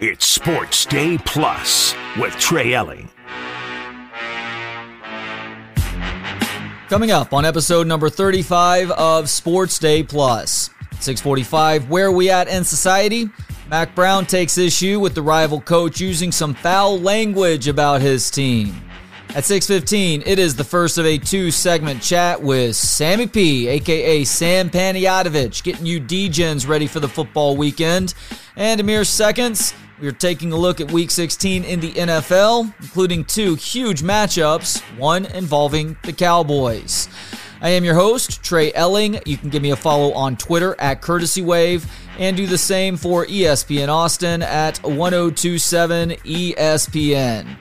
It's Sports Day Plus with Trey Elling. Coming up on episode number 35 of Sports Day Plus. 645, where we at in society? Mack Brown takes issue with the rival coach using some foul language about his team. At 6:15, it is the first of a two-segment chat with Sammy P, aka Sam Panayotovich, getting you DGens ready for the football weekend. And in mere seconds, we are taking a look at Week 16 in the NFL, including two huge matchups, one involving the Cowboys. I am your host, Trey Elling. You can give me a follow on Twitter at Courtesy Wave and do the same for ESPN Austin at 1027 ESPN.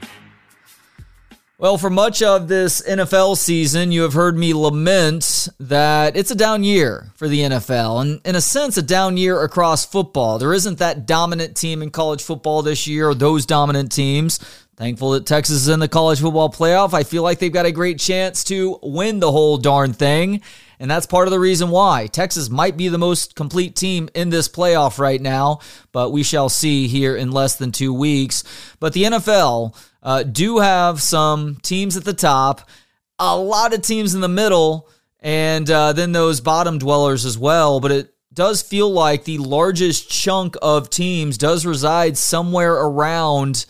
Well, for much of this NFL season, you have heard me lament that it's a down year for the NFL, and in a sense, a down year across football. There isn't that dominant team in college football this year, or those dominant teams. Thankful that Texas is in the college football playoff. I feel like they've got a great chance to win the whole darn thing. And that's part of the reason why. Texas might be the most complete team in this playoff right now, but we shall see here in less than two weeks. But the NFL uh, do have some teams at the top, a lot of teams in the middle, and uh, then those bottom dwellers as well. But it does feel like the largest chunk of teams does reside somewhere around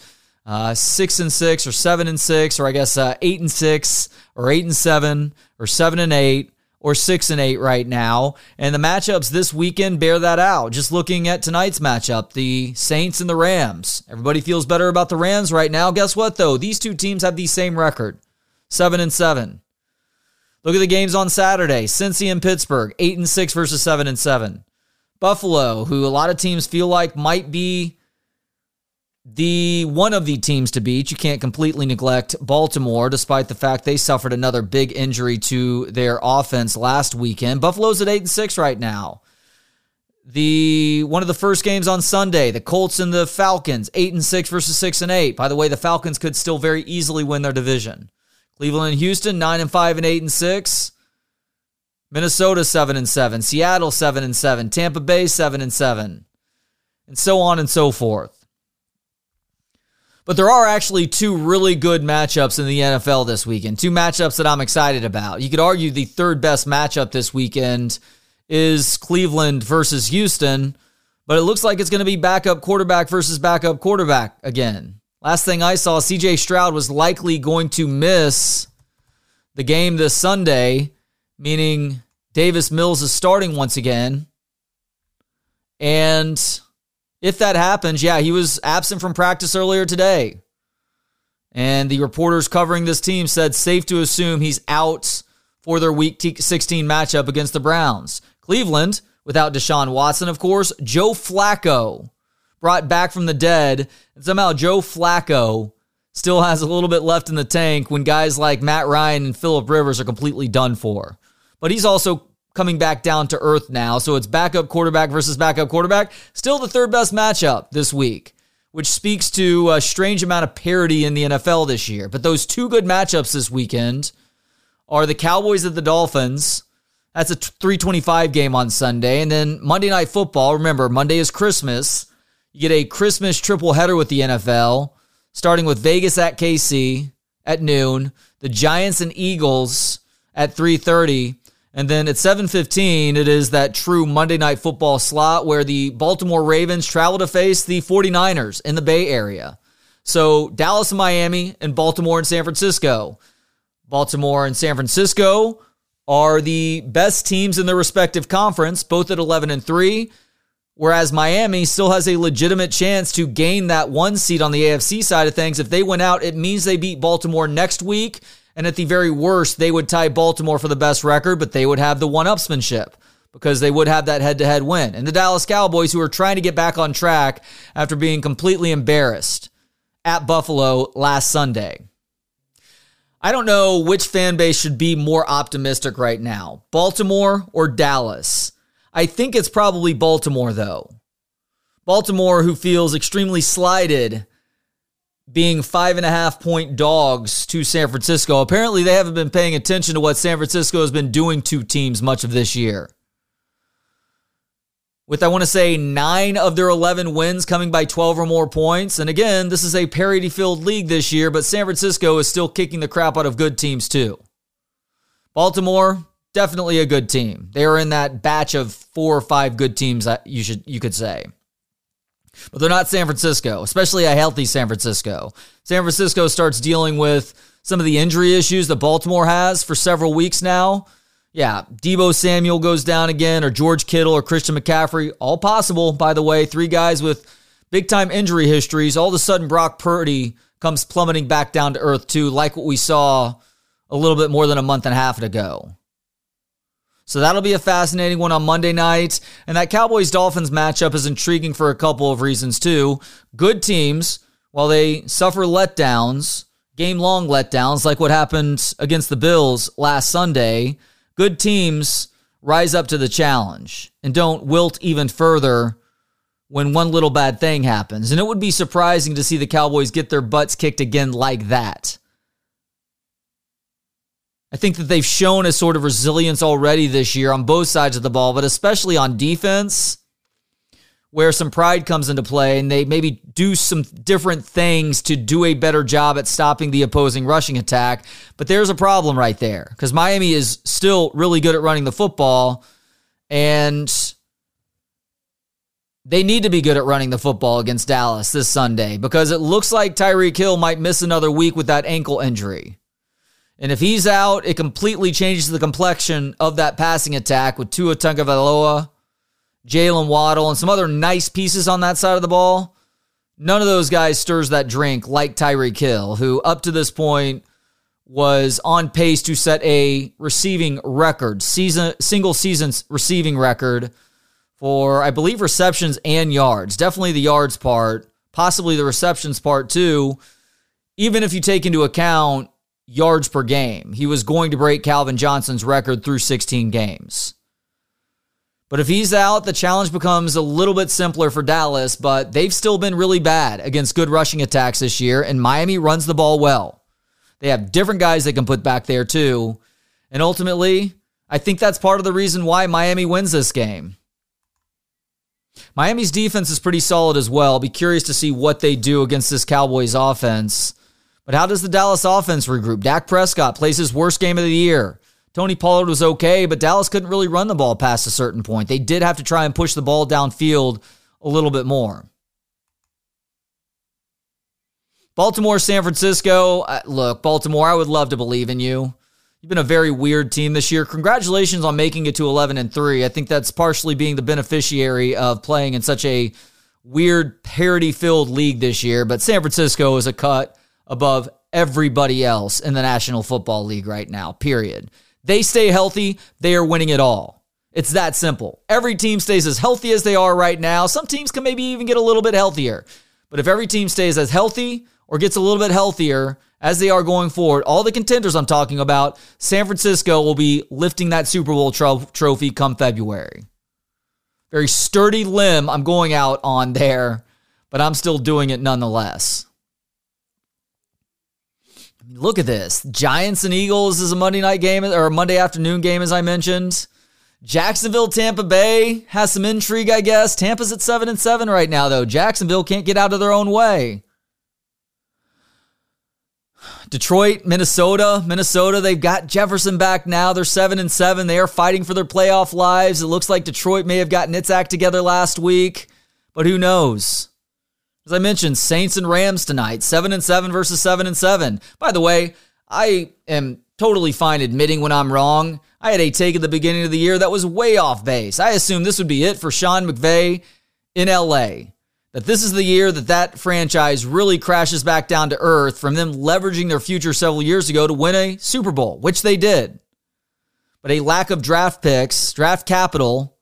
uh, six and six, or seven and six, or I guess uh, eight and six, or eight and seven, or seven and eight, or six and eight right now. And the matchups this weekend bear that out. Just looking at tonight's matchup, the Saints and the Rams. Everybody feels better about the Rams right now. Guess what, though? These two teams have the same record seven and seven. Look at the games on Saturday. Cincy and Pittsburgh, eight and six versus seven and seven. Buffalo, who a lot of teams feel like might be the one of the teams to beat. You can't completely neglect Baltimore, despite the fact they suffered another big injury to their offense last weekend. Buffalo's at eight and six right now. The one of the first games on Sunday, the Colts and the Falcons, eight and six versus six and eight. By the way, the Falcons could still very easily win their division. Cleveland and Houston, nine and five and eight and six. Minnesota seven and seven. Seattle seven and seven. Tampa Bay seven and seven. And so on and so forth. But there are actually two really good matchups in the NFL this weekend. Two matchups that I'm excited about. You could argue the third best matchup this weekend is Cleveland versus Houston, but it looks like it's going to be backup quarterback versus backup quarterback again. Last thing I saw, CJ Stroud was likely going to miss the game this Sunday, meaning Davis Mills is starting once again. And if that happens, yeah, he was absent from practice earlier today. And the reporters covering this team said safe to assume he's out for their week 16 matchup against the Browns. Cleveland, without Deshaun Watson, of course, Joe Flacco brought back from the dead. And somehow Joe Flacco still has a little bit left in the tank when guys like Matt Ryan and Philip Rivers are completely done for. But he's also coming back down to earth now. So it's backup quarterback versus backup quarterback. Still the third best matchup this week, which speaks to a strange amount of parity in the NFL this year. But those two good matchups this weekend are the Cowboys at the Dolphins. That's a 325 game on Sunday. And then Monday Night Football. Remember, Monday is Christmas. You get a Christmas triple header with the NFL, starting with Vegas at KC at noon, the Giants and Eagles at 330 and then at 7:15, it is that true Monday night football slot where the Baltimore Ravens travel to face the 49ers in the Bay Area. So Dallas and Miami and Baltimore and San Francisco. Baltimore and San Francisco are the best teams in their respective conference, both at 11 and 3, whereas Miami still has a legitimate chance to gain that one seat on the AFC side of things. If they win out, it means they beat Baltimore next week and at the very worst, they would tie Baltimore for the best record, but they would have the one upsmanship because they would have that head to head win. And the Dallas Cowboys, who are trying to get back on track after being completely embarrassed at Buffalo last Sunday. I don't know which fan base should be more optimistic right now Baltimore or Dallas. I think it's probably Baltimore, though. Baltimore, who feels extremely slighted being five and a half point dogs to San Francisco. Apparently, they haven't been paying attention to what San Francisco has been doing to teams much of this year. with, I want to say, nine of their 11 wins coming by 12 or more points. And again, this is a parity filled league this year, but San Francisco is still kicking the crap out of good teams, too. Baltimore, definitely a good team. They are in that batch of four or five good teams that you should you could say. But they're not San Francisco, especially a healthy San Francisco. San Francisco starts dealing with some of the injury issues that Baltimore has for several weeks now. Yeah, Deebo Samuel goes down again, or George Kittle, or Christian McCaffrey. All possible, by the way. Three guys with big time injury histories. All of a sudden, Brock Purdy comes plummeting back down to earth, too, like what we saw a little bit more than a month and a half ago. So that'll be a fascinating one on Monday night. And that Cowboys Dolphins matchup is intriguing for a couple of reasons, too. Good teams, while they suffer letdowns, game long letdowns, like what happened against the Bills last Sunday good teams rise up to the challenge and don't wilt even further when one little bad thing happens. And it would be surprising to see the Cowboys get their butts kicked again like that. I think that they've shown a sort of resilience already this year on both sides of the ball, but especially on defense where some pride comes into play and they maybe do some different things to do a better job at stopping the opposing rushing attack. But there's a problem right there because Miami is still really good at running the football and they need to be good at running the football against Dallas this Sunday because it looks like Tyreek Hill might miss another week with that ankle injury. And if he's out, it completely changes the complexion of that passing attack with Tua Tagovailoa Jalen Waddle, and some other nice pieces on that side of the ball. None of those guys stirs that drink like Tyreek Hill, who up to this point was on pace to set a receiving record, season single season receiving record for I believe receptions and yards. Definitely the yards part, possibly the receptions part too. Even if you take into account yards per game, he was going to break Calvin Johnson's record through 16 games. But if he's out, the challenge becomes a little bit simpler for Dallas, but they've still been really bad against good rushing attacks this year, and Miami runs the ball well. They have different guys they can put back there, too. And ultimately, I think that's part of the reason why Miami wins this game. Miami's defense is pretty solid as well. Be curious to see what they do against this Cowboys offense. But how does the Dallas offense regroup? Dak Prescott plays his worst game of the year. Tony Pollard was okay, but Dallas couldn't really run the ball past a certain point. They did have to try and push the ball downfield a little bit more. Baltimore, San Francisco. Uh, look, Baltimore, I would love to believe in you. You've been a very weird team this year. Congratulations on making it to 11 and 3. I think that's partially being the beneficiary of playing in such a weird parity filled league this year, but San Francisco is a cut above everybody else in the National Football League right now. Period. They stay healthy, they are winning it all. It's that simple. Every team stays as healthy as they are right now. Some teams can maybe even get a little bit healthier. But if every team stays as healthy or gets a little bit healthier as they are going forward, all the contenders I'm talking about, San Francisco will be lifting that Super Bowl tro- trophy come February. Very sturdy limb I'm going out on there, but I'm still doing it nonetheless. Look at this. Giants and Eagles is a Monday night game or a Monday afternoon game, as I mentioned. Jacksonville, Tampa Bay has some intrigue, I guess. Tampa's at seven and seven right now, though. Jacksonville can't get out of their own way. Detroit, Minnesota, Minnesota, they've got Jefferson back now. They're 7 and 7. They are fighting for their playoff lives. It looks like Detroit may have gotten its act together last week, but who knows? As I mentioned, Saints and Rams tonight, 7 and 7 versus 7 and 7. By the way, I am totally fine admitting when I'm wrong. I had a take at the beginning of the year that was way off base. I assumed this would be it for Sean McVay in LA. That this is the year that that franchise really crashes back down to earth from them leveraging their future several years ago to win a Super Bowl, which they did. But a lack of draft picks, draft capital,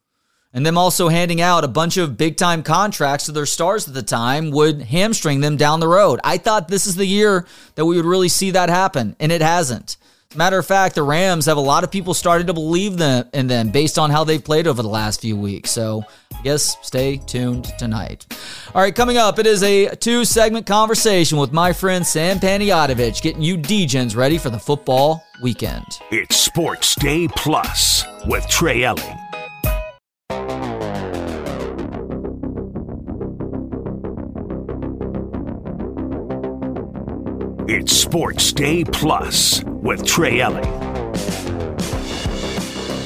and them also handing out a bunch of big time contracts to their stars at the time would hamstring them down the road. I thought this is the year that we would really see that happen, and it hasn't. Matter of fact, the Rams have a lot of people started to believe them in them based on how they've played over the last few weeks. So I guess stay tuned tonight. All right, coming up, it is a two segment conversation with my friend Sam Panayotovich, getting you DJs ready for the football weekend. It's Sports Day Plus with Trey Elling. It's Sports Day Plus with Trey Elling.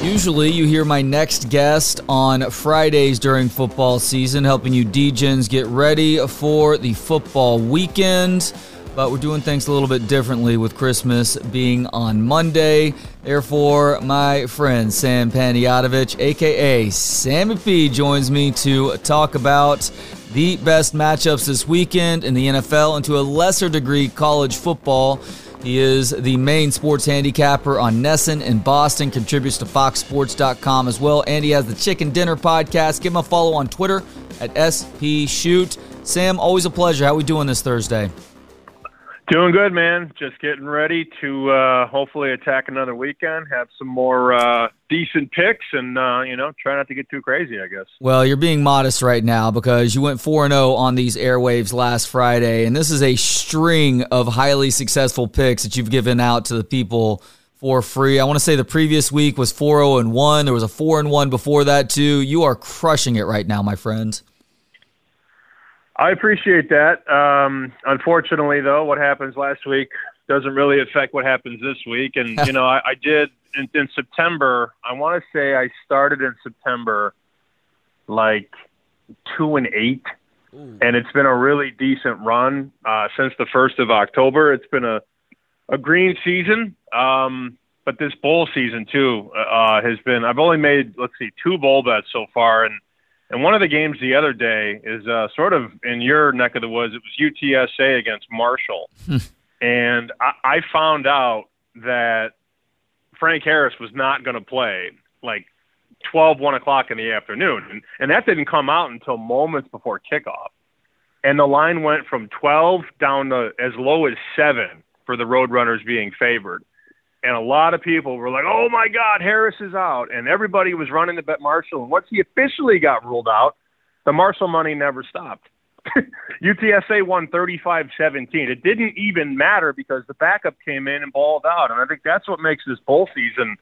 Usually, you hear my next guest on Fridays during football season, helping you DGens get ready for the football weekend. But we're doing things a little bit differently with Christmas being on Monday. Therefore, my friend Sam Panayotovich, aka Sammy P, joins me to talk about the best matchups this weekend in the NFL and to a lesser degree college football. He is the main sports handicapper on NESN in Boston, contributes to FoxSports.com as well, and he has the Chicken Dinner podcast. Give him a follow on Twitter at SP Shoot. Sam, always a pleasure. How are we doing this Thursday? Doing good, man. Just getting ready to uh, hopefully attack another weekend, have some more uh, decent picks, and uh, you know, try not to get too crazy. I guess. Well, you're being modest right now because you went four and zero oh on these airwaves last Friday, and this is a string of highly successful picks that you've given out to the people for free. I want to say the previous week was 4-0 and 1. There was a 4 and 1 before that too. You are crushing it right now, my friend. I appreciate that. Um, unfortunately, though, what happens last week doesn't really affect what happens this week. And you know, I, I did in, in September. I want to say I started in September, like two and eight, Ooh. and it's been a really decent run uh, since the first of October. It's been a a green season. Um, but this bowl season too uh, has been. I've only made let's see two bowl bets so far, and and one of the games the other day is uh, sort of in your neck of the woods. It was UTSA against Marshall. Hmm. and I, I found out that Frank Harris was not going to play like 12, 1 o'clock in the afternoon. And, and that didn't come out until moments before kickoff. And the line went from 12 down to as low as 7 for the Roadrunners being favored and a lot of people were like, "Oh my God, Harris is out," and everybody was running to bet Marshall. And once he officially got ruled out, the Marshall money never stopped. UTSA won 35-17. It didn't even matter because the backup came in and balled out, and I think that's what makes this bowl season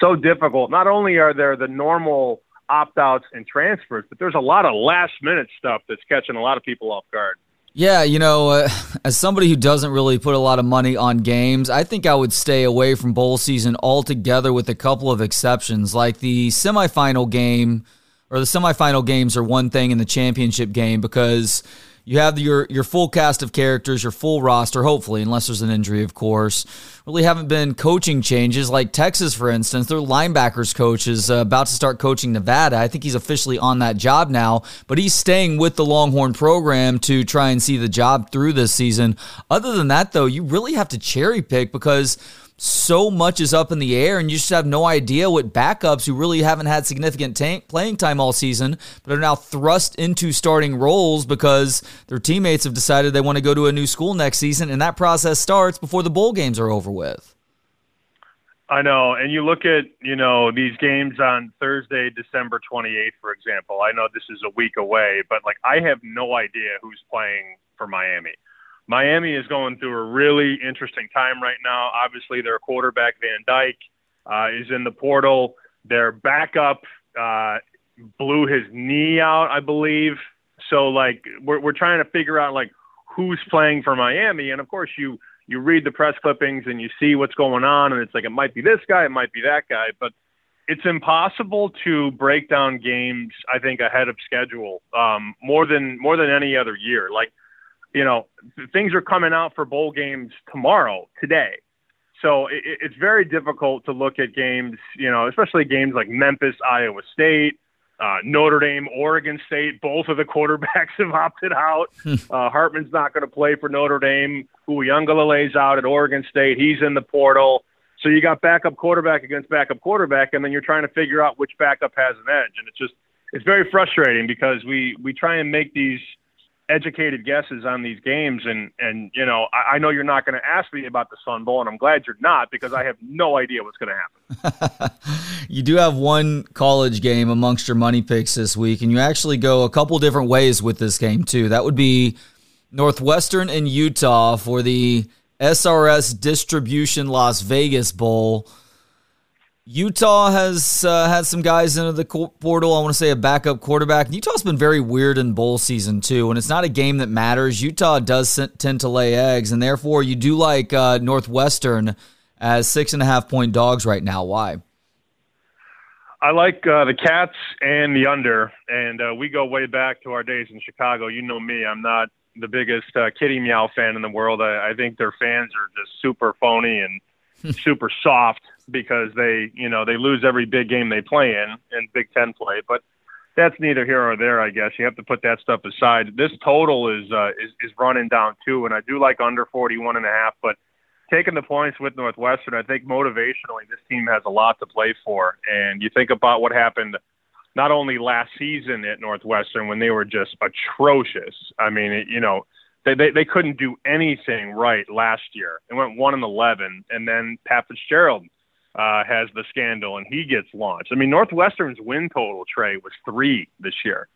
so difficult. Not only are there the normal opt-outs and transfers, but there's a lot of last-minute stuff that's catching a lot of people off guard. Yeah, you know, uh, as somebody who doesn't really put a lot of money on games, I think I would stay away from bowl season altogether with a couple of exceptions. Like the semifinal game, or the semifinal games are one thing in the championship game because you have your your full cast of characters, your full roster, hopefully, unless there's an injury, of course. Really haven't been coaching changes like Texas, for instance. Their linebackers coach is uh, about to start coaching Nevada. I think he's officially on that job now, but he's staying with the Longhorn program to try and see the job through this season. Other than that, though, you really have to cherry pick because so much is up in the air, and you just have no idea what backups who really haven't had significant tank playing time all season, but are now thrust into starting roles because their teammates have decided they want to go to a new school next season, and that process starts before the bowl games are over with. I know, and you look at you know these games on Thursday, December 28th, for example. I know this is a week away, but like I have no idea who's playing for Miami. Miami is going through a really interesting time right now. Obviously, their quarterback Van Dyke uh, is in the portal. Their backup uh, blew his knee out, I believe. So, like, we're we're trying to figure out like who's playing for Miami, and of course, you you read the press clippings and you see what's going on, and it's like it might be this guy, it might be that guy, but it's impossible to break down games. I think ahead of schedule um, more than more than any other year. Like you know, things are coming out for bowl games tomorrow, today. So it, it's very difficult to look at games, you know, especially games like Memphis, Iowa State, uh, Notre Dame, Oregon State. Both of the quarterbacks have opted out. Hmm. uh, Hartman's not going to play for Notre Dame. Uiagalelei's out at Oregon State. He's in the portal. So you got backup quarterback against backup quarterback, and then you're trying to figure out which backup has an edge. And it's just it's very frustrating because we we try and make these – educated guesses on these games, and and you know I, I know you're not going to ask me about the Sun Bowl, and I'm glad you're not because I have no idea what's going to happen. you do have one college game amongst your money picks this week, and you actually go a couple different ways with this game too. That would be Northwestern and Utah for the SRS Distribution Las Vegas Bowl. Utah has uh, had some guys into the portal. I want to say a backup quarterback. Utah's been very weird in bowl season too, and it's not a game that matters. Utah does tend to lay eggs, and therefore you do like uh, Northwestern as six and a half point dogs right now. Why? I like uh, the Cats and the under, and uh, we go way back to our days in Chicago. You know me; I'm not the biggest uh, kitty meow fan in the world. I, I think their fans are just super phony and super soft because they, you know, they lose every big game they play in in Big Ten play. But that's neither here or there, I guess. You have to put that stuff aside. This total is uh, is, is running down too, and I do like under forty one and a half. But taking the points with Northwestern, I think motivationally this team has a lot to play for. And you think about what happened not only last season at Northwestern when they were just atrocious. I mean, it, you know they, they they couldn't do anything right last year. They went one and eleven, and then Pat Fitzgerald uh, has the scandal, and he gets launched. I mean, Northwestern's win total Trey was three this year.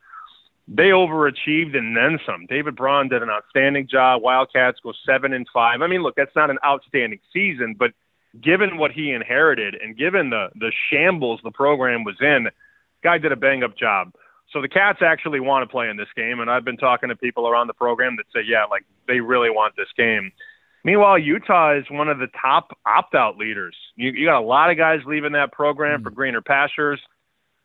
They overachieved and then some. David Braun did an outstanding job. Wildcats go seven and five. I mean, look, that's not an outstanding season, but given what he inherited and given the the shambles the program was in, guy did a bang up job. So the Cats actually want to play in this game, and I've been talking to people around the program that say, yeah, like they really want this game. Meanwhile, Utah is one of the top opt-out leaders. You, you got a lot of guys leaving that program mm-hmm. for greener pastures.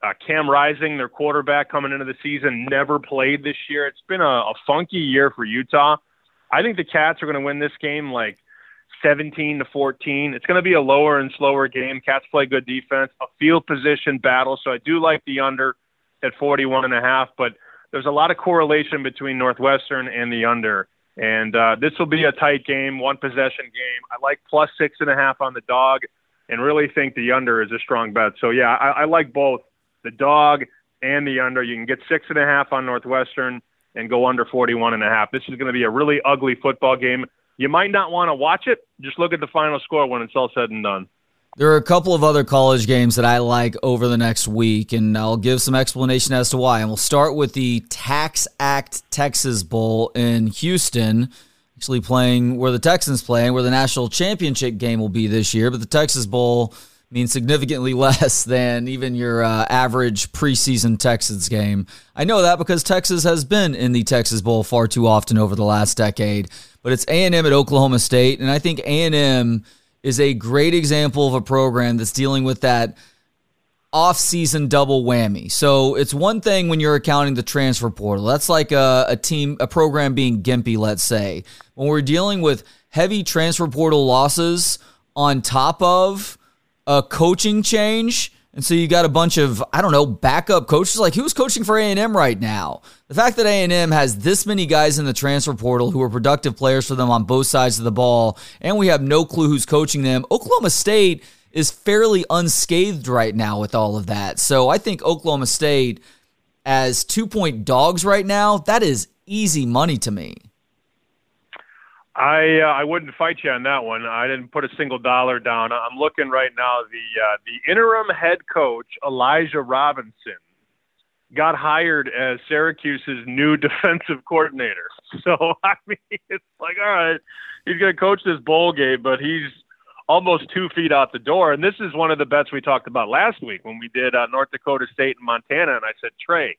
Uh, Cam Rising, their quarterback coming into the season, never played this year. It's been a, a funky year for Utah. I think the Cats are going to win this game like 17 to 14. It's going to be a lower and slower game. Cats play good defense, a field position battle. So I do like the under at 41 and a half, but there's a lot of correlation between Northwestern and the under. And uh, this will be a tight game, one possession game. I like plus six and a half on the dog and really think the under is a strong bet. So, yeah, I, I like both the dog and the under. You can get six and a half on Northwestern and go under 41 and a half. This is going to be a really ugly football game. You might not want to watch it. Just look at the final score when it's all said and done. There are a couple of other college games that I like over the next week, and I'll give some explanation as to why. And we'll start with the Tax Act Texas Bowl in Houston, actually playing where the Texans play and where the national championship game will be this year. But the Texas Bowl means significantly less than even your uh, average preseason Texans game. I know that because Texas has been in the Texas Bowl far too often over the last decade. But it's A&M at Oklahoma State, and I think A&M – is a great example of a program that's dealing with that off-season double whammy. So it's one thing when you're accounting the transfer portal. That's like a, a team, a program being gimpy, let's say. When we're dealing with heavy transfer portal losses on top of a coaching change, and so you got a bunch of I don't know backup coaches. Like who's coaching for A and M right now? The fact that A and M has this many guys in the transfer portal who are productive players for them on both sides of the ball, and we have no clue who's coaching them. Oklahoma State is fairly unscathed right now with all of that. So I think Oklahoma State as two point dogs right now. That is easy money to me. I uh, I wouldn't fight you on that one. I didn't put a single dollar down. I'm looking right now. The uh, the interim head coach Elijah Robinson got hired as Syracuse's new defensive coordinator. So I mean, it's like all right, he's going to coach this bowl game, but he's almost two feet out the door. And this is one of the bets we talked about last week when we did uh, North Dakota State and Montana. And I said, Trey,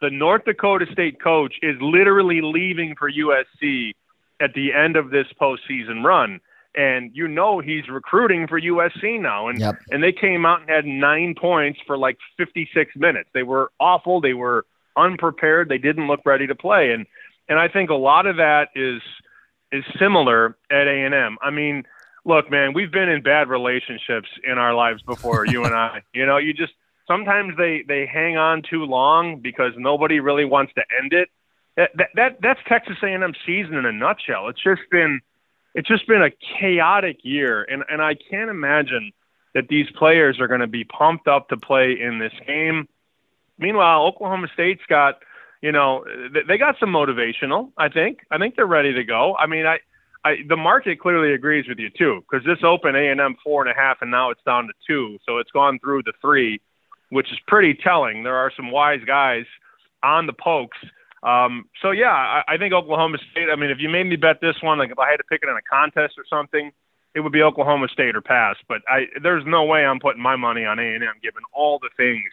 the North Dakota State coach is literally leaving for USC at the end of this postseason run. And you know he's recruiting for USC now, and yep. and they came out and had nine points for like 56 minutes. They were awful. They were unprepared. They didn't look ready to play, and and I think a lot of that is is similar at A and M. I mean, look, man, we've been in bad relationships in our lives before, you and I. You know, you just sometimes they they hang on too long because nobody really wants to end it that, that that's Texas A&M season in a nutshell. It's just been it's just been a chaotic year, and and I can't imagine that these players are going to be pumped up to play in this game. Meanwhile, Oklahoma State's got you know they got some motivational. I think I think they're ready to go. I mean, I. I, the market clearly agrees with you too, because this open A and M four and a half, and now it's down to two, so it's gone through the three, which is pretty telling. There are some wise guys on the pokes um, so yeah, I, I think Oklahoma State. I mean, if you made me bet this one, like if I had to pick it in a contest or something, it would be Oklahoma State or pass. But I, there's no way I'm putting my money on A&M given all the things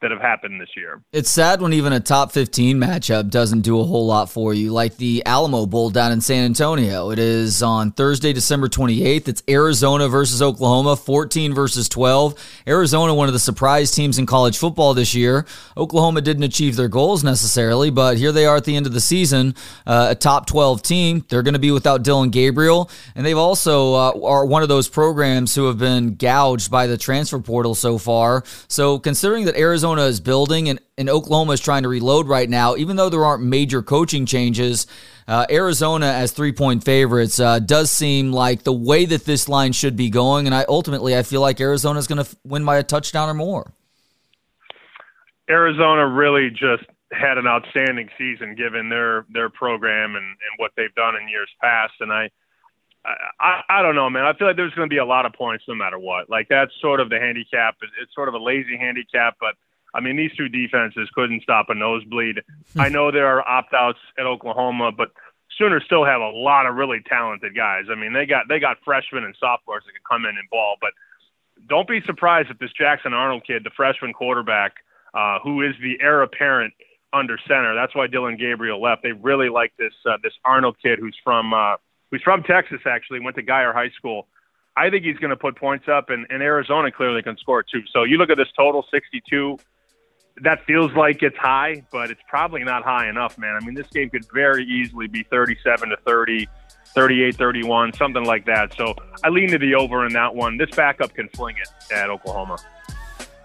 that have happened this year. It's sad when even a top 15 matchup doesn't do a whole lot for you, like the Alamo Bowl down in San Antonio. It is on Thursday, December 28th. It's Arizona versus Oklahoma, 14 versus 12. Arizona, one of the surprise teams in college football this year. Oklahoma didn't achieve their goals necessarily, but here they are at the end of the season, uh, a top 12 team. They're going to be without Dillon Gabriel, and they've also uh, are one of those programs who have been gouged by the transfer portal so far. So considering that Arizona Arizona is building and, and Oklahoma is trying to reload right now, even though there aren't major coaching changes. Uh, Arizona as three point favorites uh, does seem like the way that this line should be going, and I ultimately I feel like Arizona is going to win by a touchdown or more. Arizona really just had an outstanding season given their their program and, and what they've done in years past, and I I, I don't know, man. I feel like there's going to be a lot of points no matter what. Like that's sort of the handicap. It's sort of a lazy handicap, but I mean, these two defenses couldn't stop a nosebleed. I know there are opt outs at Oklahoma, but Sooners still have a lot of really talented guys. I mean, they got they got freshmen and sophomores that can come in and ball. But don't be surprised if this Jackson Arnold kid, the freshman quarterback, uh, who is the heir apparent under center. That's why Dillon Gabriel left. They really like this uh, this Arnold kid who's from uh, who's from Texas. Actually, went to Guyer High School. I think he's going to put points up, and, and Arizona clearly can score too. So you look at this total, 62 that feels like it's high, but it's probably not high enough, man. I mean, this game could very easily be 37 to 30, 38 31, something like that. So I lean to the over in that one. This backup can fling it at Oklahoma.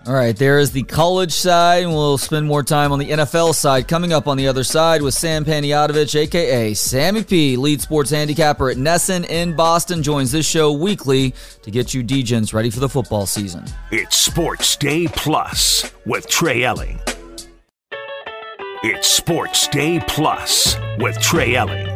All right, there is the college side, we'll spend more time on the NFL side coming up on the other side with Sam Panayotovich, aka Sammy P, lead sports handicapper at NESN in Boston, joins this show weekly to get you DGens ready for the football season. It's Sports Day Plus with Trey Elling. It's Sports Day Plus with Trey Elling.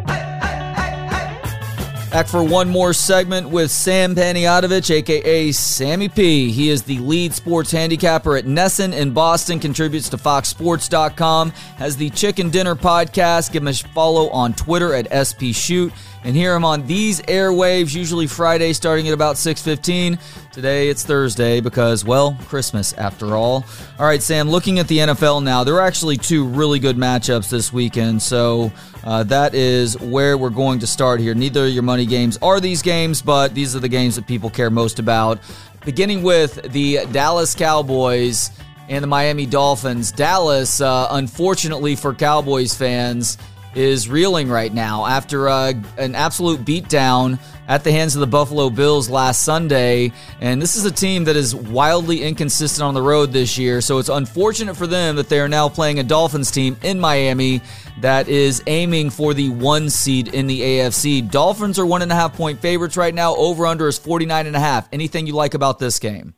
Back for one more segment with Sam Panayotovich, aka Sammy P. He is the lead sports handicapper at NESN in Boston, contributes to FoxSports.com, has the Chicken Dinner podcast. Give him a follow on Twitter at SP Shoot and hear him on these airwaves, usually Friday starting at about 6.15. Today it's Thursday because, well, Christmas after all. All right, Sam, looking at the NFL now, there are actually two really good matchups this weekend, so uh, that is where we're going to start here. Neither of your money games are these games, but these are the games that people care most about. Beginning with the Dallas Cowboys and the Miami Dolphins. Dallas, uh, unfortunately for Cowboys fans, is reeling right now after uh, an absolute beatdown at the hands of the Buffalo Bills last Sunday. And this is a team that is wildly inconsistent on the road this year. So it's unfortunate for them that they are now playing a Dolphins team in Miami that is aiming for the one seed in the AFC. Dolphins are one and a half point favorites right now. Over under is 49 and a half. Anything you like about this game?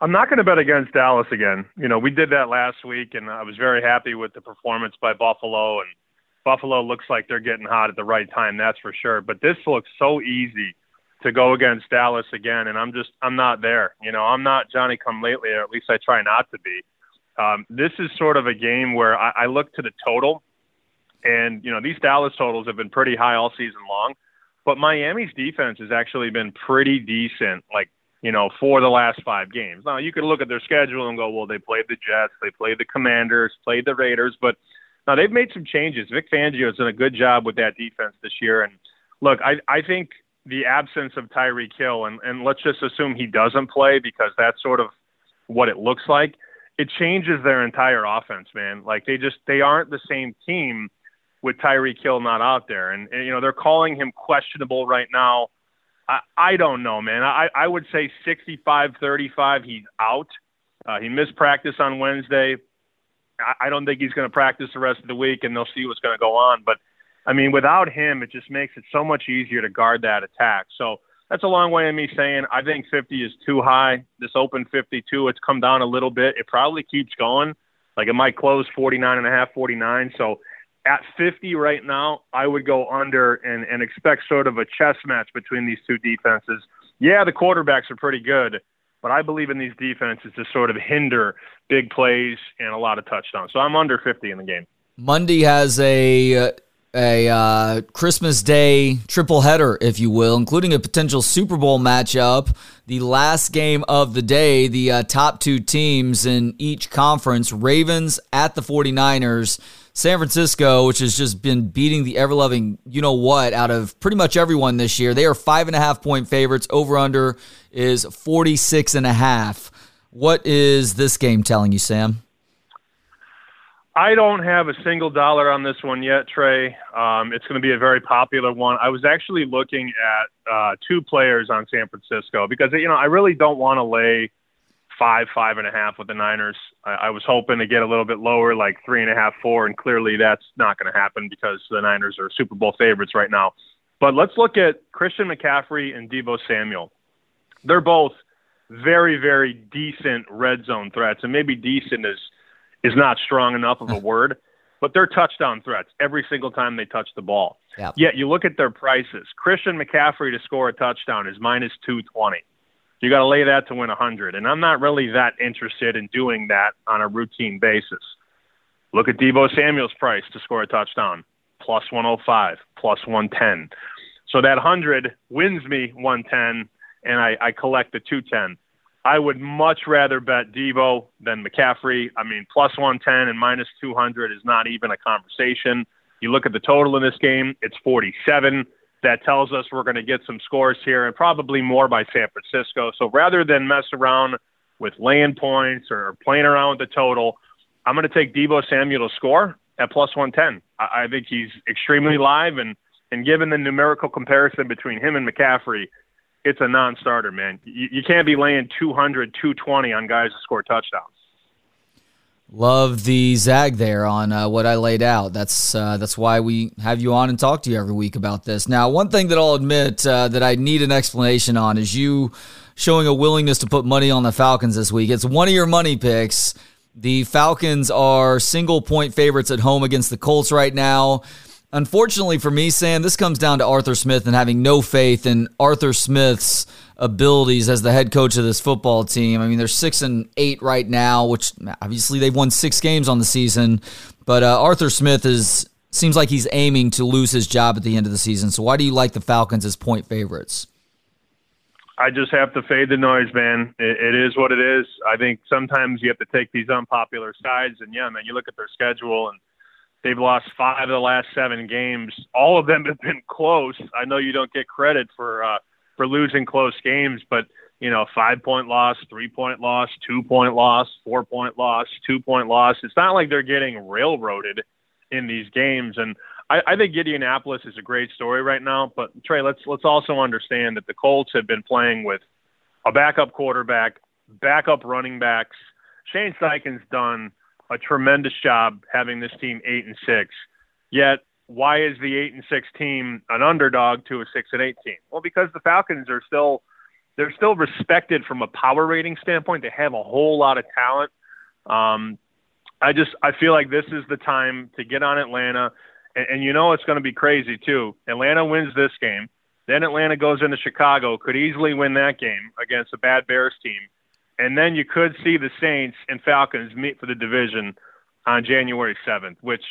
I'm not going to bet against Dallas again. You know, we did that last week, and I was very happy with the performance by Buffalo. And Buffalo looks like they're getting hot at the right time, that's for sure. But this looks so easy to go against Dallas again, and I'm just I'm not there. You know, I'm not Johnny Come Lately, or at least I try not to be. Um, this is sort of a game where I, I look to the total, and you know these Dallas totals have been pretty high all season long, but Miami's defense has actually been pretty decent. Like you know, for the last five games. Now, you could look at their schedule and go, well, they played the Jets, they played the Commanders, played the Raiders, but now they've made some changes. Vic Fangio has done a good job with that defense this year. And look, I, I think the absence of Tyreek Hill, and, and let's just assume he doesn't play because that's sort of what it looks like. It changes their entire offense, man. Like they just they aren't the same team with Tyreek Hill not out there. And, and you know, they're calling him questionable right now I, I don't know, man. I, I would say 65 35. He's out. Uh, he missed practice on Wednesday. I, don't think he's going to practice the rest of the week, and they'll see what's going to go on. But, I mean, without him, it just makes it so much easier to guard that attack. So that's a long way of me saying I think 50 is too high. This open 52, it's come down a little bit. It probably keeps going. Like it might close 49 and a half, 49. So at 50 right now, I would go under and, and expect sort of a chess match between these two defenses. Yeah, the quarterbacks are pretty good, but I believe in these defenses to sort of hinder big plays and a lot of touchdowns. So I'm under 50 in the game. Monday has a uh, a uh, Christmas Day triple header, if you will, including a potential Super Bowl matchup. The last game of the day, the uh, top two teams in each conference Ravens at the 49ers. San Francisco, which has just been beating the ever loving you know what out of pretty much everyone this year. They are five and a half point favorites. Over under is 46 and a half. What is this game telling you, Sam? I don't have a single dollar on this one yet, Trey. Um, it's going to be a very popular one. I was actually looking at uh, two players on San Francisco because you know I really don't want to lay five, five and a half with the Niners. I, I was hoping to get a little bit lower, like three and a half, four, and clearly that's not going to happen because the Niners are Super Bowl favorites right now. But let's look at Christian McCaffrey and Deebo Samuel. They're both very, very decent red zone threats, and maybe decent is is not strong enough of a word, but they're touchdown threats every single time they touch the ball. Yep. Yet you look at their prices. Christian McCaffrey to score a touchdown is minus 220. You got to lay that to win 100. And I'm not really that interested in doing that on a routine basis. Look at Deebo Samuel's price to score a touchdown, plus 105, plus 110. So that 100 wins me 110, and I, I collect the 210. I would much rather bet Deebo than McCaffrey. I mean, plus 110 and minus 200 is not even a conversation. You look at the total in this game, it's 47. That tells us we're going to get some scores here and probably more by San Francisco. So rather than mess around with laying points or playing around with the total, I'm going to take Deebo Samuel to score at plus 110. I, I think he's extremely live, and, and given the numerical comparison between him and McCaffrey, it's a non-starter, man. You, you can't be laying 200, 220 on guys to score touchdowns. Love the zag there on uh, what I laid out. That's uh, that's why we have you on and talk to you every week about this. Now, one thing that I'll admit uh, that I need an explanation on is you showing a willingness to put money on the Falcons this week. It's one of your money picks. The Falcons are single point favorites at home against the Colts right now. Unfortunately for me, Sam, this comes down to Arthur Smith and having no faith in Arthur Smith's abilities as the head coach of this football team. I mean, they're six and eight right now, which obviously they've won six games on the season. But uh, Arthur Smith is seems like he's aiming to lose his job at the end of the season. So why do you like the Falcons as point favorites? I just have to fade the noise, man. It, it is what it is. I think sometimes you have to take these unpopular sides, and yeah, man, you look at their schedule and They've lost five of the last seven games. All of them have been close. I know you don't get credit for uh, for losing close games, but you know, five point loss, three point loss, two point loss, four point loss, two point loss. It's not like they're getting railroaded in these games. And I, I think Indianapolis is a great story right now. But Trey, let's let's also understand that the Colts have been playing with a backup quarterback, backup running backs. Shane Steichen's done a tremendous job having this team eight and six. Yet, why is the eight and six team an underdog to a six and eight team? Well, because the Falcons are still they're still respected from a power rating standpoint. They have a whole lot of talent. Um, I just I feel like this is the time to get on Atlanta, and, and you know it's going to be crazy too. Atlanta wins this game, then Atlanta goes into Chicago, could easily win that game against a bad Bears team and then you could see the Saints and Falcons meet for the division on January 7th, which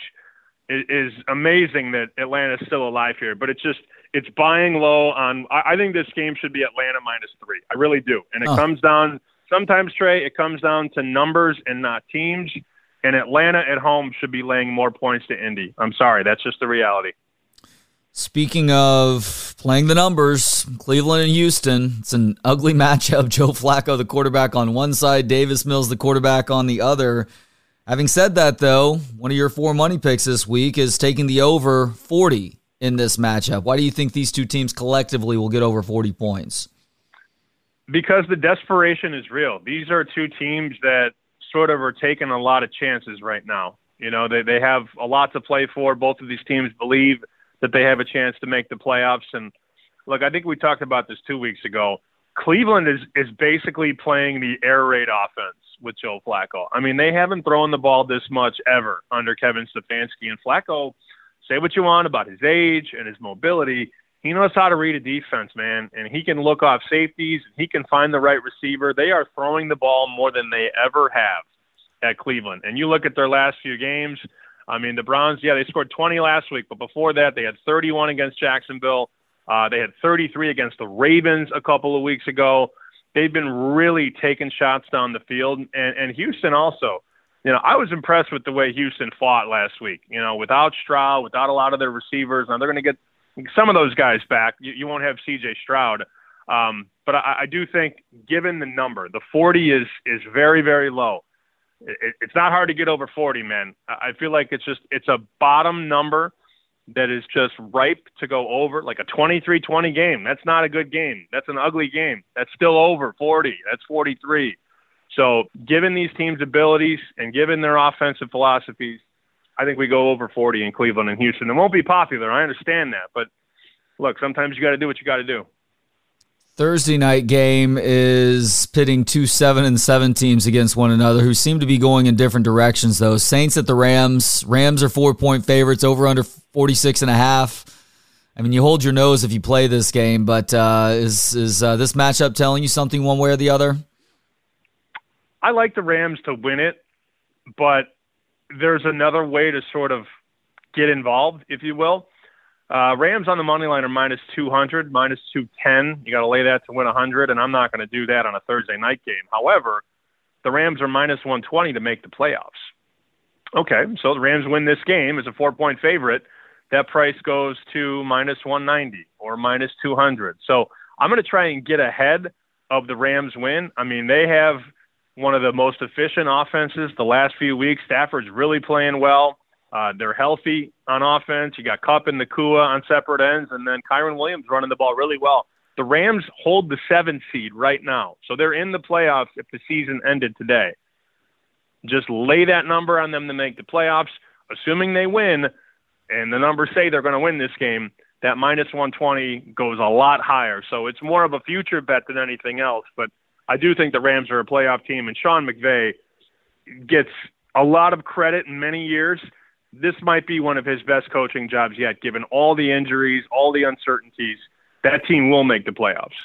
is amazing that Atlanta's still alive here. But it's just it's buying low on. I think this game should be Atlanta minus three. I really do, and it oh. comes down sometimes Trey. It comes down to numbers and not teams. And Atlanta at home should be laying more points to Indy. I'm sorry, that's just the reality. Speaking of playing the numbers, Cleveland and Houston, it's an ugly matchup. Joe Flacco, the quarterback on one side, Davis Mills, the quarterback on the other. Having said that, though, one of your four money picks this week is taking the over 40 in this matchup. Why do you think these two teams collectively will get over 40 points? Because the desperation is real. These are two teams that sort of are taking a lot of chances right now. You know, they, they have a lot to play for. Both of these teams believe – that they have a chance to make the playoffs. And look, I think we talked about this two weeks ago. Cleveland is is basically playing the air raid offense with Joe Flacco. I mean, they haven't thrown the ball this much ever under Kevin Stefanski. And Flacco, say what you want about his age and his mobility, he knows how to read a defense, man, and he can look off safeties. He can find the right receiver. They are throwing the ball more than they ever have at Cleveland. And you look at their last few games. I mean, the Browns, yeah, they scored 20 last week, but before that, they had 31 against Jacksonville. Uh, they had 33 against the Ravens a couple of weeks ago. They've been really taking shots down the field, and, and Houston also. You know, I was impressed with the way Houston fought last week. You know, without Stroud, without a lot of their receivers. Now they're going to get some of those guys back. You, you won't have C.J. Stroud, um, but I, I do think, given the number, the 40 is is very very low. It, it's not hard to get over 40, man. I feel like it's just it's a bottom number that is just ripe to go over, like a 23-20 game. That's not a good game. That's an ugly game. That's still over 40. That's 43. So, given these teams' abilities and given their offensive philosophies, I think we go over 40 in Cleveland and Houston. It won't be popular. I understand that, but look, sometimes you got to do what you got to do. Thursday night game is pitting two seven and seven teams against one another who seem to be going in different directions though. Saints at the Rams. Rams are four point favorites over under 46 and a half. I mean, you hold your nose if you play this game, but uh, is is uh, this matchup telling you something one way or the other? I like the Rams to win it, but there's another way to sort of get involved, if you will. Uh, Rams on the money line are minus 200, minus 210. You got to lay that to win 100, and I'm not going to do that on a Thursday night game. However, the Rams are minus 120 to make the playoffs. Okay, so the Rams win this game as a four point favorite. That price goes to minus 190 or minus 200. So I'm going to try and get ahead of the Rams win. I mean, they have one of the most efficient offenses the last few weeks. Stafford's really playing well. Uh, they're healthy on offense. You got Kupp and Nacua on separate ends, and then Kyren Williams running the ball really well. The Rams hold the seventh seed right now, so they're in the playoffs if the season ended today. Just lay that number on them to make the playoffs, assuming they win, and the numbers say they're going to win this game. That minus 120 goes a lot higher, so it's more of a future bet than anything else. But I do think the Rams are a playoff team, and Sean McVay gets a lot of credit in many years this might be one of his best coaching jobs yet, given all the injuries, all the uncertainties. That team will make the playoffs.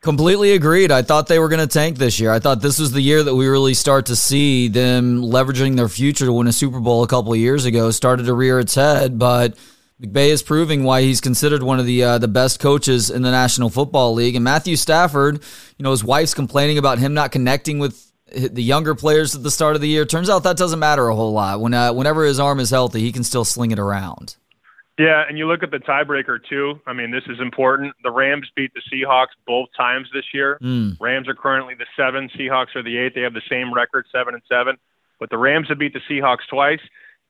Completely agreed. I thought they were going to tank this year. I thought this was the year that we really start to see them leveraging their future to win a Super Bowl a couple of years ago. Started to rear its head, but McVay is proving why he's considered one of the uh, the best coaches in the National Football League. And Matthew Stafford, you know, his wife's complaining about him not connecting with the younger players at the start of the year. Turns out that doesn't matter a whole lot. When uh, whenever his arm is healthy, he can still sling it around. Yeah, and you look at the tiebreaker too. I mean, this is important. The Rams beat the Seahawks both times this year. Mm. Rams are currently the seven. Seahawks are the eight. They have the same record, seven and seven. But the Rams have beat the Seahawks twice,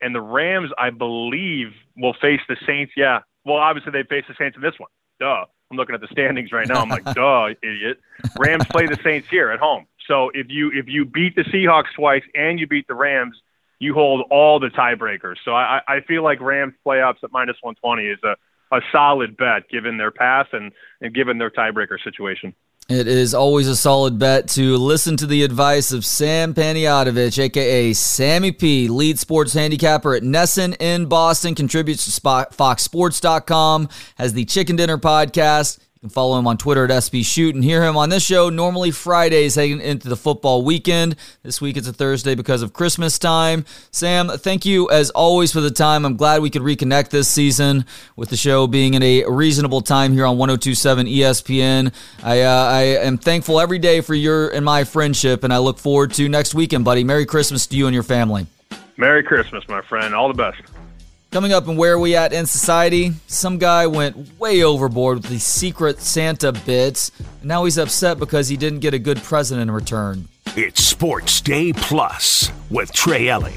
and the Rams, I believe, will face the Saints. Yeah, well, obviously they face the Saints in this one. Duh. I'm looking at the standings right now. I'm like, duh, idiot. Rams play the Saints here at home. So if you if you beat the Seahawks twice and you beat the Rams, you hold all the tiebreakers. So I, I feel like Rams playoffs at minus 120 is a, a solid bet given their path and, and given their tiebreaker situation. It is always a solid bet to listen to the advice of Sam Panayotovich, aka Sammy P, lead sports handicapper at NESN in Boston, contributes to FoxSports.com, has the Chicken Dinner podcast can follow him on Twitter at SB Shoot and hear him on this show normally Fridays heading into the football weekend. This week it's a Thursday because of Christmas time. Sam, thank you as always for the time. I'm glad we could reconnect this season with the show being in a reasonable time here on 1027 ESPN. I, uh, I am thankful every day for your and my friendship, and I look forward to next weekend, buddy. Merry Christmas to you and your family. Merry Christmas, my friend. All the best. Coming up and where we at in society, some guy went way overboard with the secret Santa bits, and now he's upset because he didn't get a good present in return. It's Sports Day Plus with Trey Elling.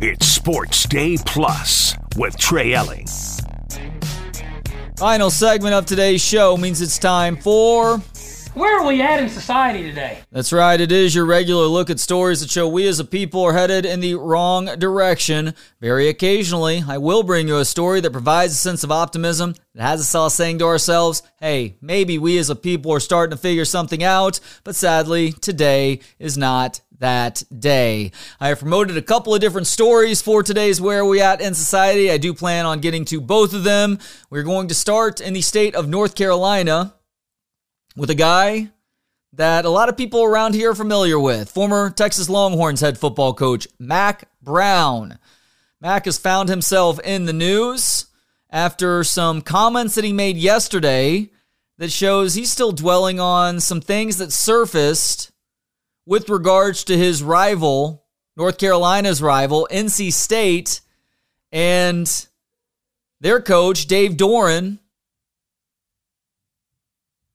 It's Sports Day Plus with Trey Elling. Final segment of today's show means it's time for where are we at in society today? That's right. It is your regular look at stories that show we as a people are headed in the wrong direction. Very occasionally, I will bring you a story that provides a sense of optimism that has us all saying to ourselves, hey, maybe we as a people are starting to figure something out. But sadly, today is not that day. I have promoted a couple of different stories for today's Where Are We At in Society. I do plan on getting to both of them. We're going to start in the state of North Carolina with a guy that a lot of people around here are familiar with. Former Texas Longhorns head football coach Mack Brown. Mack has found himself in the news after some comments that he made yesterday that shows he's still dwelling on some things that surfaced with regards to his rival, North Carolina's rival, NC State, and their coach, Dave Doeren,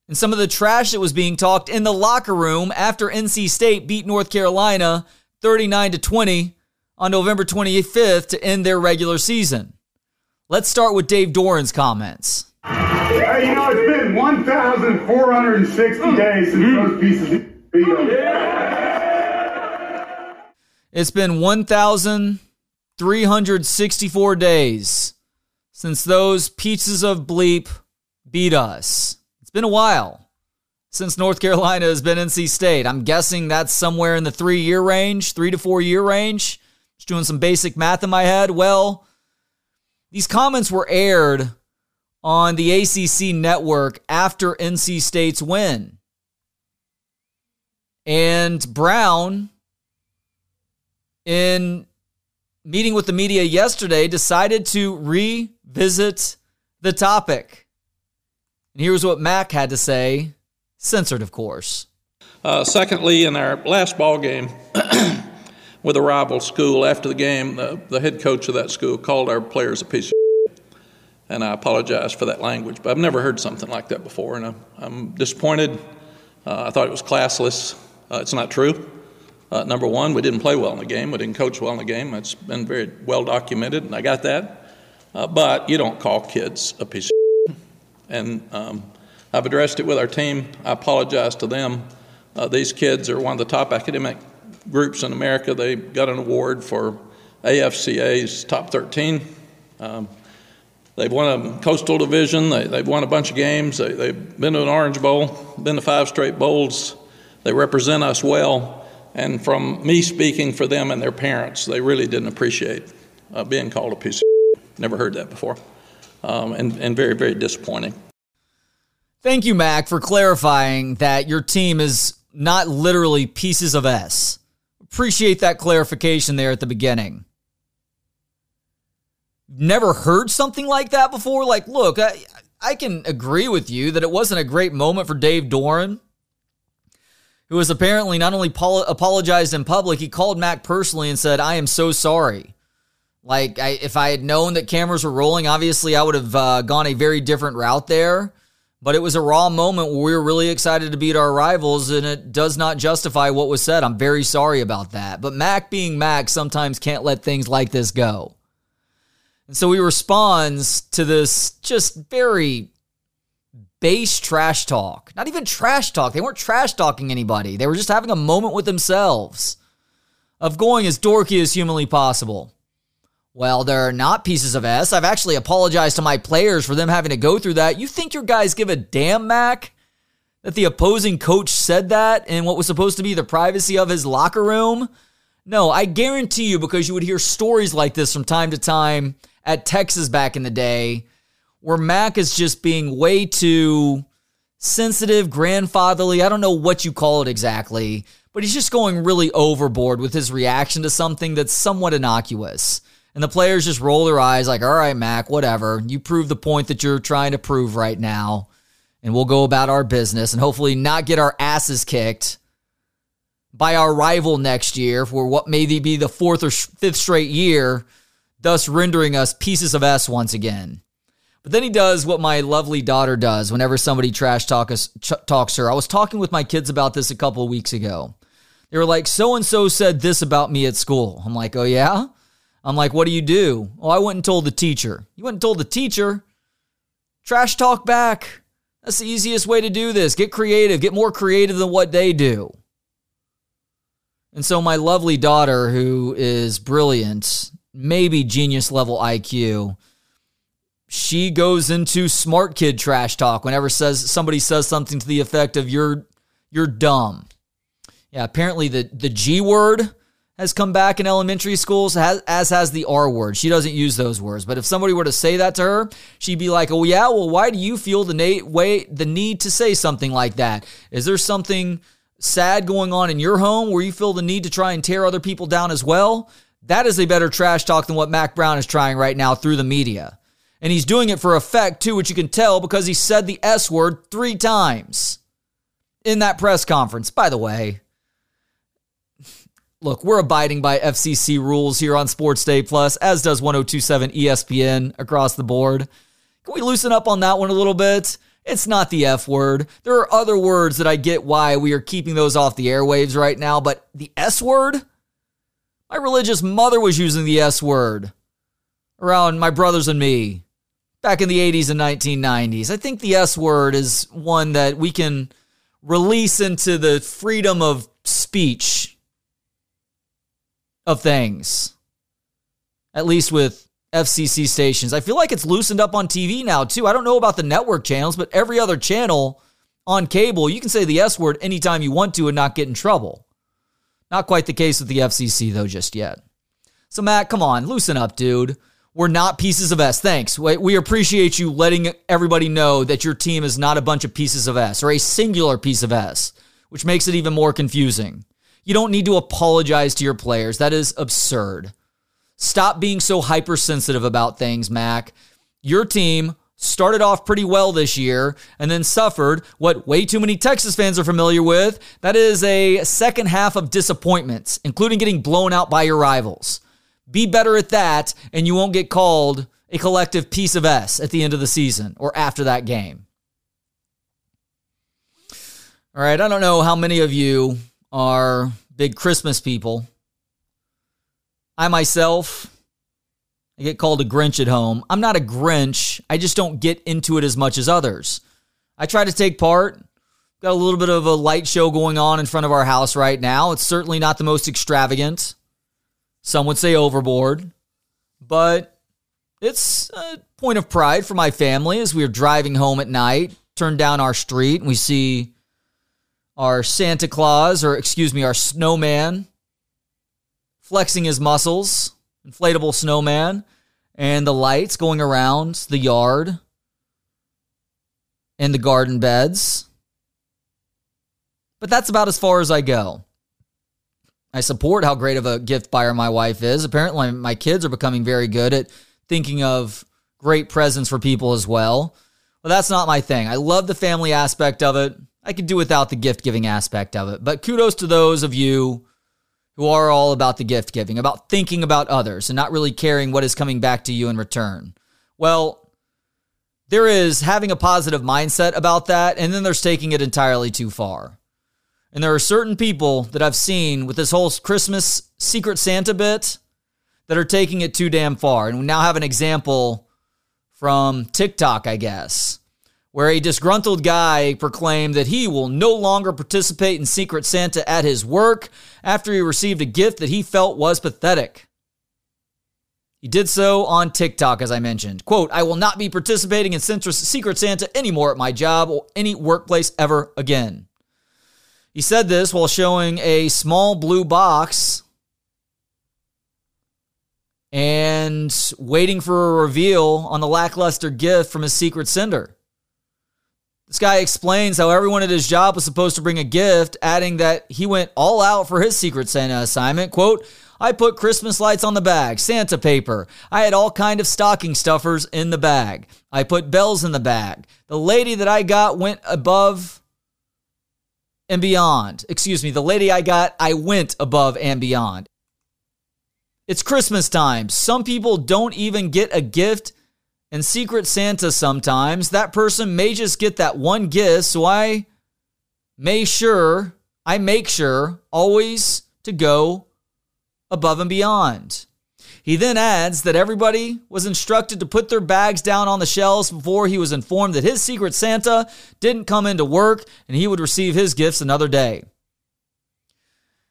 and some of the trash that was being talked in the locker room after NC State beat North Carolina 39 to 20 on November 25th to end their regular season. Let's start with Dave Doeren's comments. Hey, you know, it's been 1,460 hmm. days since those hmm. pieces beat us. It's been 1,364 days since those pieces of bleep beat us. Been a while since North Carolina has been NC State. I'm guessing that's somewhere in the three year range, three to four year range. Just doing some basic math in my head. Well, these comments were aired on the ACC network after NC State's win. And Brown, in meeting with the media yesterday, decided to revisit the topic. And here's what Mack had to say, censored, of course. Uh, secondly, in our last ball game with a rival school, after the game, the, the head coach of that school called our players a piece of and I apologize for that language, but I've never heard something like that before, and I'm, I'm disappointed. Uh, I thought it was classless. Uh, it's not true. Uh, number one, we didn't play well in the game. We didn't coach well in the game. It's been very well documented, and I got that. Uh, but you don't call kids a piece of And um, I've addressed it with our team. I apologize to them. Uh, these kids are one of the top academic groups in America. They got an award for AFCA's top 13. Um, They've won a Coastal Division. They, have won a bunch of games. They, have been to an Orange Bowl, been to five straight bowls. They represent us well. And from me speaking for them and their parents, they really didn't appreciate uh, being called a piece of Never heard that before. Um, and, and very, very disappointing. Thank you, Mack, for clarifying that your team is not literally pieces of S. Appreciate that clarification there at the beginning never heard something like that before. Like, look, I, I can agree with you that it wasn't a great moment for Dave Doeren, who has apparently not only pol- apologized in public, he called Mack personally and said, I am so sorry. Like, I, if I had known that cameras were rolling, obviously I would have uh, gone a very different route there. But it was a raw moment where we were really excited to beat our rivals, and it does not justify what was said. I'm very sorry about that. But Mack being Mack sometimes can't let things like this go. And so he responds to this just very base trash talk. Not even trash talk. They weren't trash talking anybody. They were just having a moment with themselves of going as dorky as humanly possible. Well, they're not pieces of S. I've actually apologized to my players for them having to go through that. You think your guys give a damn, Mack? that the opposing coach said that in what was supposed to be the privacy of his locker room? No, I guarantee you, because you would hear stories like this from time to time at Texas back in the day, where Mack is just being way too sensitive, grandfatherly. I don't know what you call it exactly, but he's just going really overboard with his reaction to something that's somewhat innocuous. And the players just roll their eyes like, all right, Mack, whatever. You prove the point that you're trying to prove right now. And we'll go about our business and hopefully not get our asses kicked by our rival next year for what may be the fourth or fifth straight year thus rendering us pieces of S once again. But then he does what my lovely daughter does whenever somebody trash talk us, ch- talks her. I was talking with my kids about this a couple of weeks ago. They were like, so and so said this about me at school. I'm like, oh, yeah? I'm like, what do you do? Oh, I went and told the teacher. You went and told the teacher? Trash talk back. That's the easiest way to do this. Get creative, get more creative than what they do. And so, my lovely daughter, who is brilliant, maybe genius level IQ. She goes into smart kid trash talk whenever says somebody says something to the effect of you're you're dumb. Yeah, apparently the the G word has come back in elementary schools, as, as has the R word. She doesn't use those words. But if somebody were to say that to her, she'd be like, oh, yeah, well, why do you feel the, na- way, the need to say something like that? Is there something sad going on in your home where you feel the need to try and tear other people down as well? That is a better trash talk than what Mack Brown is trying right now through the media. And he's doing it for effect, too, which you can tell because he said the S word three times in that press conference. By the way, look, we're abiding by FCC rules here on Sports Day Plus, as does 1027 ESPN across the board. Can we loosen up on that one a little bit? It's not the F word. There are other words that I get why we are keeping those off the airwaves right now, but the S word? My religious mother was using the S word around my brothers and me back in the 80s and 1990s. I think the S word is one that we can release into the freedom of speech of things. At least with FCC stations. I feel like it's loosened up on TV now, too. I don't know about the network channels, but every other channel on cable, you can say the S word anytime you want to and not get in trouble. Not quite the case with the FCC, though, just yet. So, Matt, come on, loosen up, dude. We're not pieces of S. Thanks. We appreciate you letting everybody know that your team is not a bunch of pieces of S or a singular piece of S, which makes it even more confusing. You don't need to apologize to your players. That is absurd. Stop being so hypersensitive about things, Mack. Your team started off pretty well this year and then suffered what way too many Texas fans are familiar with. That is a second half of disappointments, including getting blown out by your rivals. Be better at that, and you won't get called a collective piece of S at the end of the season or after that game. All right, I don't know how many of you are big Christmas people. I myself, I get called a Grinch at home. I'm not a Grinch. I just don't get into it as much as others. I try to take part. Got a little bit of a light show going on in front of our house right now. It's certainly not the most extravagant. Some would say overboard, but it's a point of pride for my family as we are driving home at night, turn down our street, and we see our Santa Claus, or excuse me, our snowman, flexing his muscles, inflatable snowman, and the lights going around the yard and the garden beds. But that's about as far as I go. I support how great of a gift buyer my wife is. Apparently, my kids are becoming very good at thinking of great presents for people as well. Well, that's not my thing. I love the family aspect of it. I could do without the gift giving aspect of it. But kudos to those of you who are all about the gift giving, about thinking about others and not really caring what is coming back to you in return. Well, there is having a positive mindset about that, and then there's taking it entirely too far. And there are certain people that I've seen with this whole Christmas Secret Santa bit that are taking it too damn far. And we now have an example from TikTok, I guess, where a disgruntled guy proclaimed that he will no longer participate in Secret Santa at his work after he received a gift that he felt was pathetic. He did so on TikTok, as I mentioned. Quote, I will not be participating in Secret Santa anymore at my job or any workplace ever again. He said this while showing a small blue box and waiting for a reveal on the lackluster gift from his secret sender. This guy explains how everyone at his job was supposed to bring a gift, adding that he went all out for his Secret Santa assignment. Quote, I put Christmas lights on the bag, Santa paper. I had all kind of stocking stuffers in the bag. I put bells in the bag. The lady that I got went above and beyond. Excuse me, the lady I got, I went above and beyond. It's Christmas time. Some people don't even get a gift and Secret Santa sometimes, that person may just get that one gift. So I make sure, I make sure always to go above and beyond. He then adds that everybody was instructed to put their bags down on the shelves before he was informed that his Secret Santa didn't come into work and he would receive his gifts another day.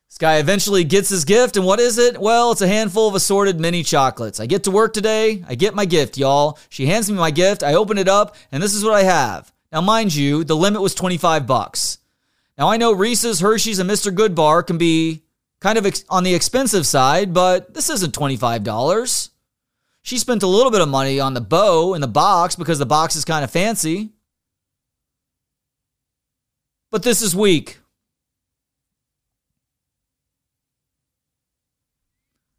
This guy eventually gets his gift, and what is it? Well, it's a handful of assorted mini chocolates. I get to work today, I get my gift, y'all. She hands me my gift, I open it up, and this is what I have. Now, mind you, the limit was 25 bucks. Now, I know Reese's, Hershey's, and Mr. Goodbar can be kind of ex- on the expensive side, but this isn't $25. She spent a little bit of money on the bow and the box because the box is kind of fancy. But this is weak.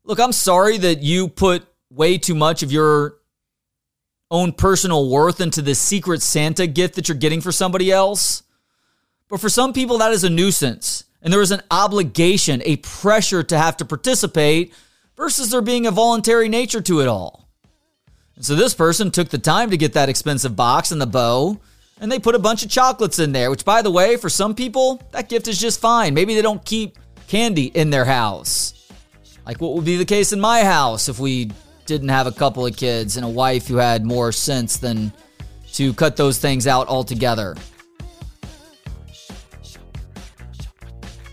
Look, I'm sorry that you put way too much of your own personal worth into this secret Santa gift that you're getting for somebody else. But for some people, that is a nuisance. And there is an obligation, a pressure to have to participate versus there being a voluntary nature to it all. And so this person took the time to get that expensive box and the bow, and they put a bunch of chocolates in there, which, by the way, for some people, that gift is just fine. Maybe they don't keep candy in their house. Like what would be the case in my house if we didn't have a couple of kids and a wife who had more sense than to cut those things out altogether.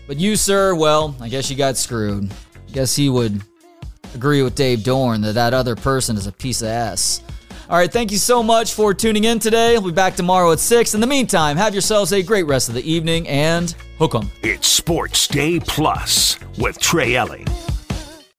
But you, sir, well, I guess you got screwed. I guess he would agree with Dave Doeren that that other person is a piece of ass. All right, thank you so much for tuning in today. We'll be back tomorrow at 6. In the meantime, have yourselves a great rest of the evening and hook 'em. It's Sports Day Plus with Trey Elling.